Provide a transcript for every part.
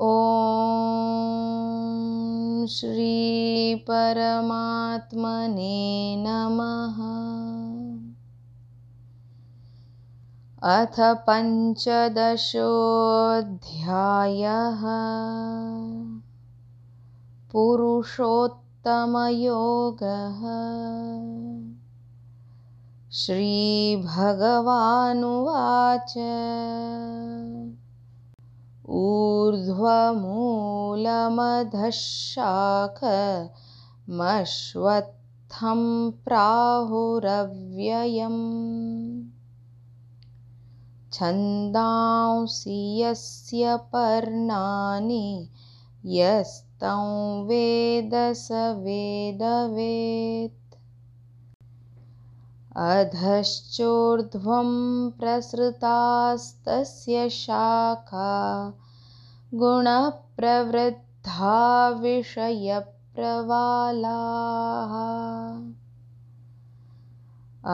ॐ श्रीपरमात्मने नमः। अथ पञ्चदशोऽध्यायः। पुरुषोत्तमयोगः। श्रीभगवानुवाच ऊर्ध्वमूलमधशाखमश्वत्थं प्राहुरव्ययम्। छन्दांसि यस्य पर्णानि यस्तं वेद स वेदवेत् अधश्चोर्ध्वं प्रसृतास्तस्य शाखा गुणप्रवृद्धा विषयप्रवालाः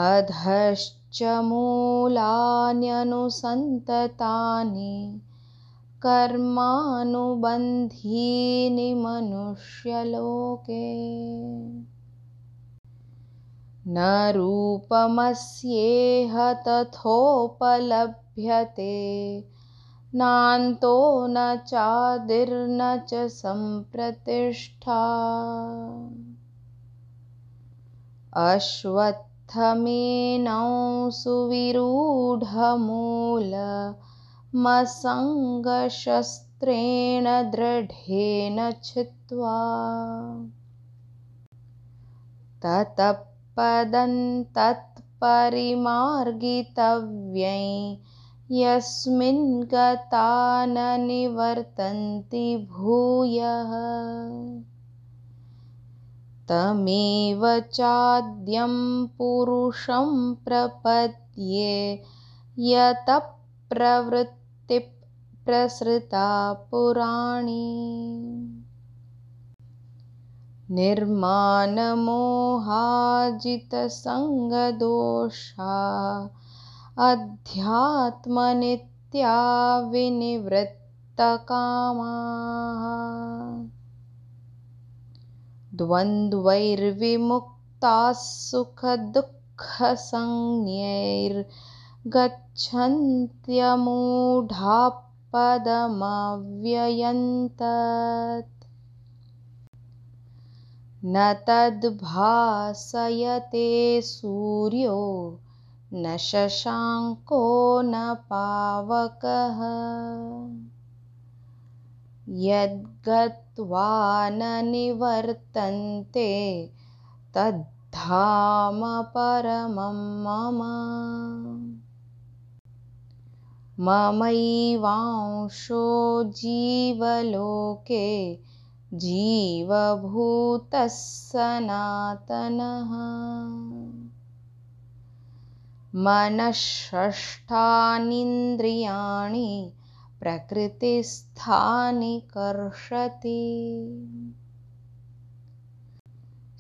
अधश्च मूलान्यनुसन्ततानि कर्मानुबन्धीनि मनुष्यलोके न रूपमस्येह तथोपलभ्यते। नान्तो न चादिर्न च सम्प्रतिष्ठा। अश्वत्थमेनं सुविरूढमूलमसङ्गशस्त्रेण दृढेन छित्त्वा। ततः पदन्तत्परिमार्गितव्यै यस्मिन् गता न निवर्तन्ति भूयः। तमेव चाद्यं पुरुषं प्रपद्ये यतः प्रवृत्तिः प्रसृता पुराणी निर्मानमोहाजितसङ्गदोषा अध्यात्मनित्या विनिवृत्तकामाः द्वन्द्वैर्विमुक्ताः सुखदुःखसंज्ञैर्गच्छन्त्यमूढाः पदमव्ययं तत् न तद्भासयते सूर्यो न शशाङ्को न पावकः। यद्गत्वा न निवर्तन्ते तद्धाम परमं मम। ममैवांशो जीवलोके जीवभूतः सनातनः। मनःषष्ठानीन्द्रियाणि प्रकृतिस्थानि कर्षति।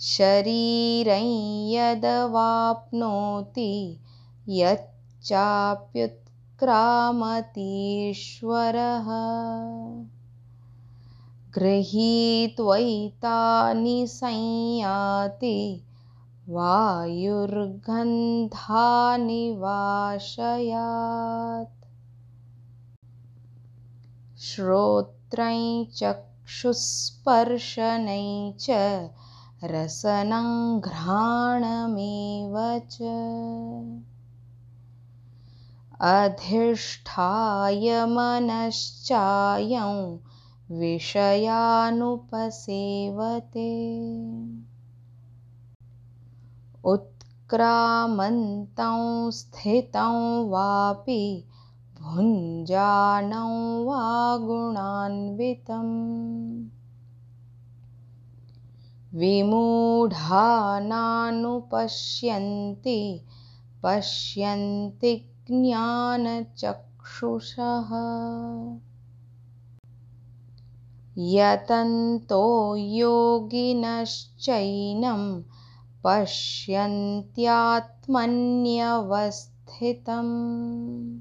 शरीरं यदवाप्नोति यच्चाप्युत्क्रामतीश्वरः गृहीत्वैतानि संयाति वायुर्गन्धानि वाशयात्। श्रोत्रं चक्षुस्पर्शनं च रसनं घ्राणमेव च। अधिष्ठाय मनश्चायं विषयानुपसेवते। उत्क्रामन्तं स्थितं वापि भुञ्जानं वा गुणान्वितम्। विमूढानानुपश्यन्ति पश्यन्ति ज्ञानचक्षुषः यतन्तो योगिनश्चैनं पश्यन्त्यात्मन्यवस्थितम्।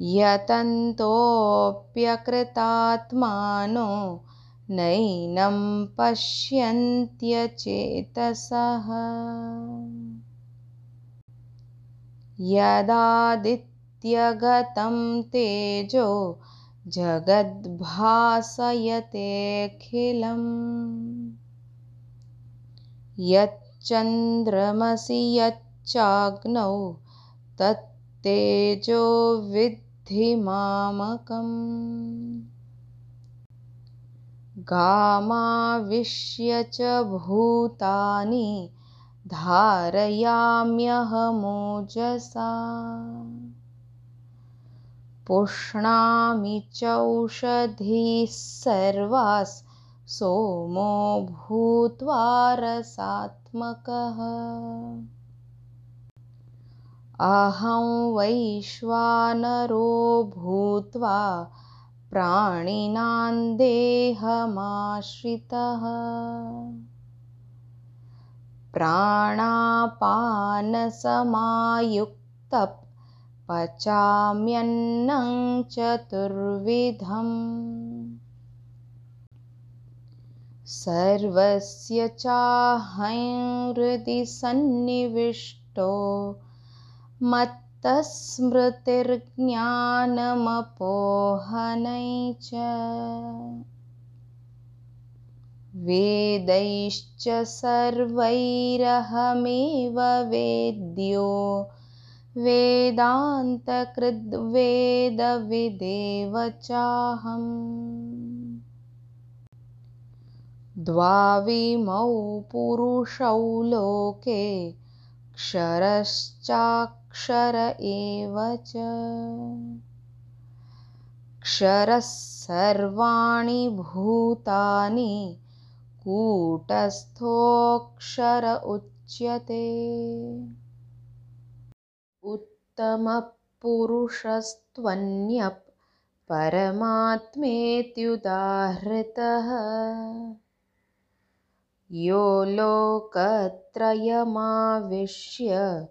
यतन्तोऽप्यकृतात्मानो नैनं पश्यन्त्यचेतसः। यदादित्यगतं तेजो जगद्भासयतेऽखिलम् यच्चन्द्रमसि यच्चाग्नौ तत्तेजो विद्धि मामकम्। गामाविश्य च भूतानि धारयाम्यहमोजसा पुष्णामि चौषधीः सर्वाः सोमो भूत्वा रसात्मकः। अहं वैश्वानरो भूत्वा प्राणिनां देहमाश्रितः। प्राणापानसमायुक्तः पचाम्यन्नं चतुर्विधम्। सर्वस्य चाहं हृदि सन्निविष्टो मत्तस्मृतिर्ज्ञानमपोहनै च। वेदैश्च सर्वैरहमेव वेद्यो वेदान्तकृद्वेदविदेव चाहम् द्वाविमौ पुरुषौ लोके क्षरश्चाक्षर एव च। क्षरः सर्वाणि भूतानि कूटस्थोऽक्षर उच्यते उत्तमपुरुषस्त्वन्यप् परमात्मेत्युदाहृतः। यो लोकत्रयमाविश्य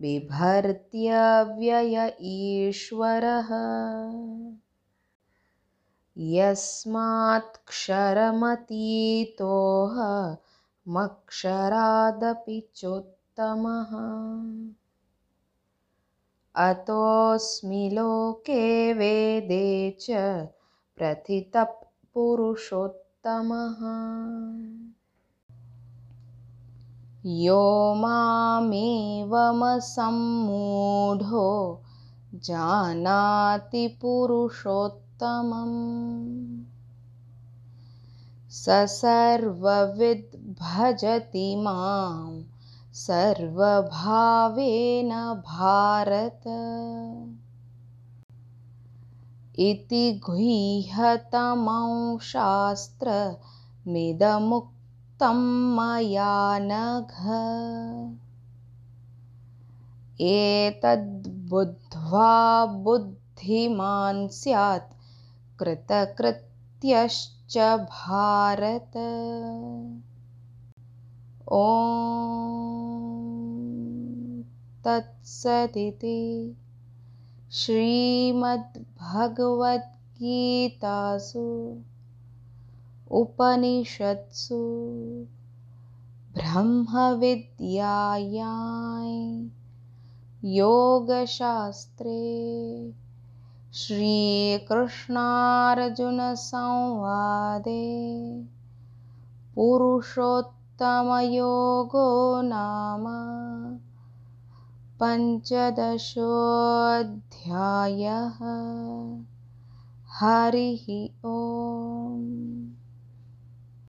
बिभर्त्यव्यय ईश्वरः। यस्मात्क्षरमतीतोऽहमक्षरादपि चोत्तमः अतोऽस्मि लोके वेदे च प्रथितः पुरुषोत्तमः यो मामेवमसम्मूढो जानाति पुरुषोत्तमम्। स सर्वविद्भजति मां सर्वभावेन भारत। इति गुह्यतमं शास्त्रमिदमुक्तं मया नघ। एतद्बुद्ध्वा बुद्धिमान् स्यात् कृतकृत्यश्च भारत। ॐ तत्सदिति श्रीमद्भगवद्गीतासु उपनिषत्सु ब्रह्मविद्यायां योगशास्त्रे श्रीकृष्णार्जुनसंवादे पुरुषोत्तमयोगो नाम पञ्चदशोऽध्यायः। हरिः ओम्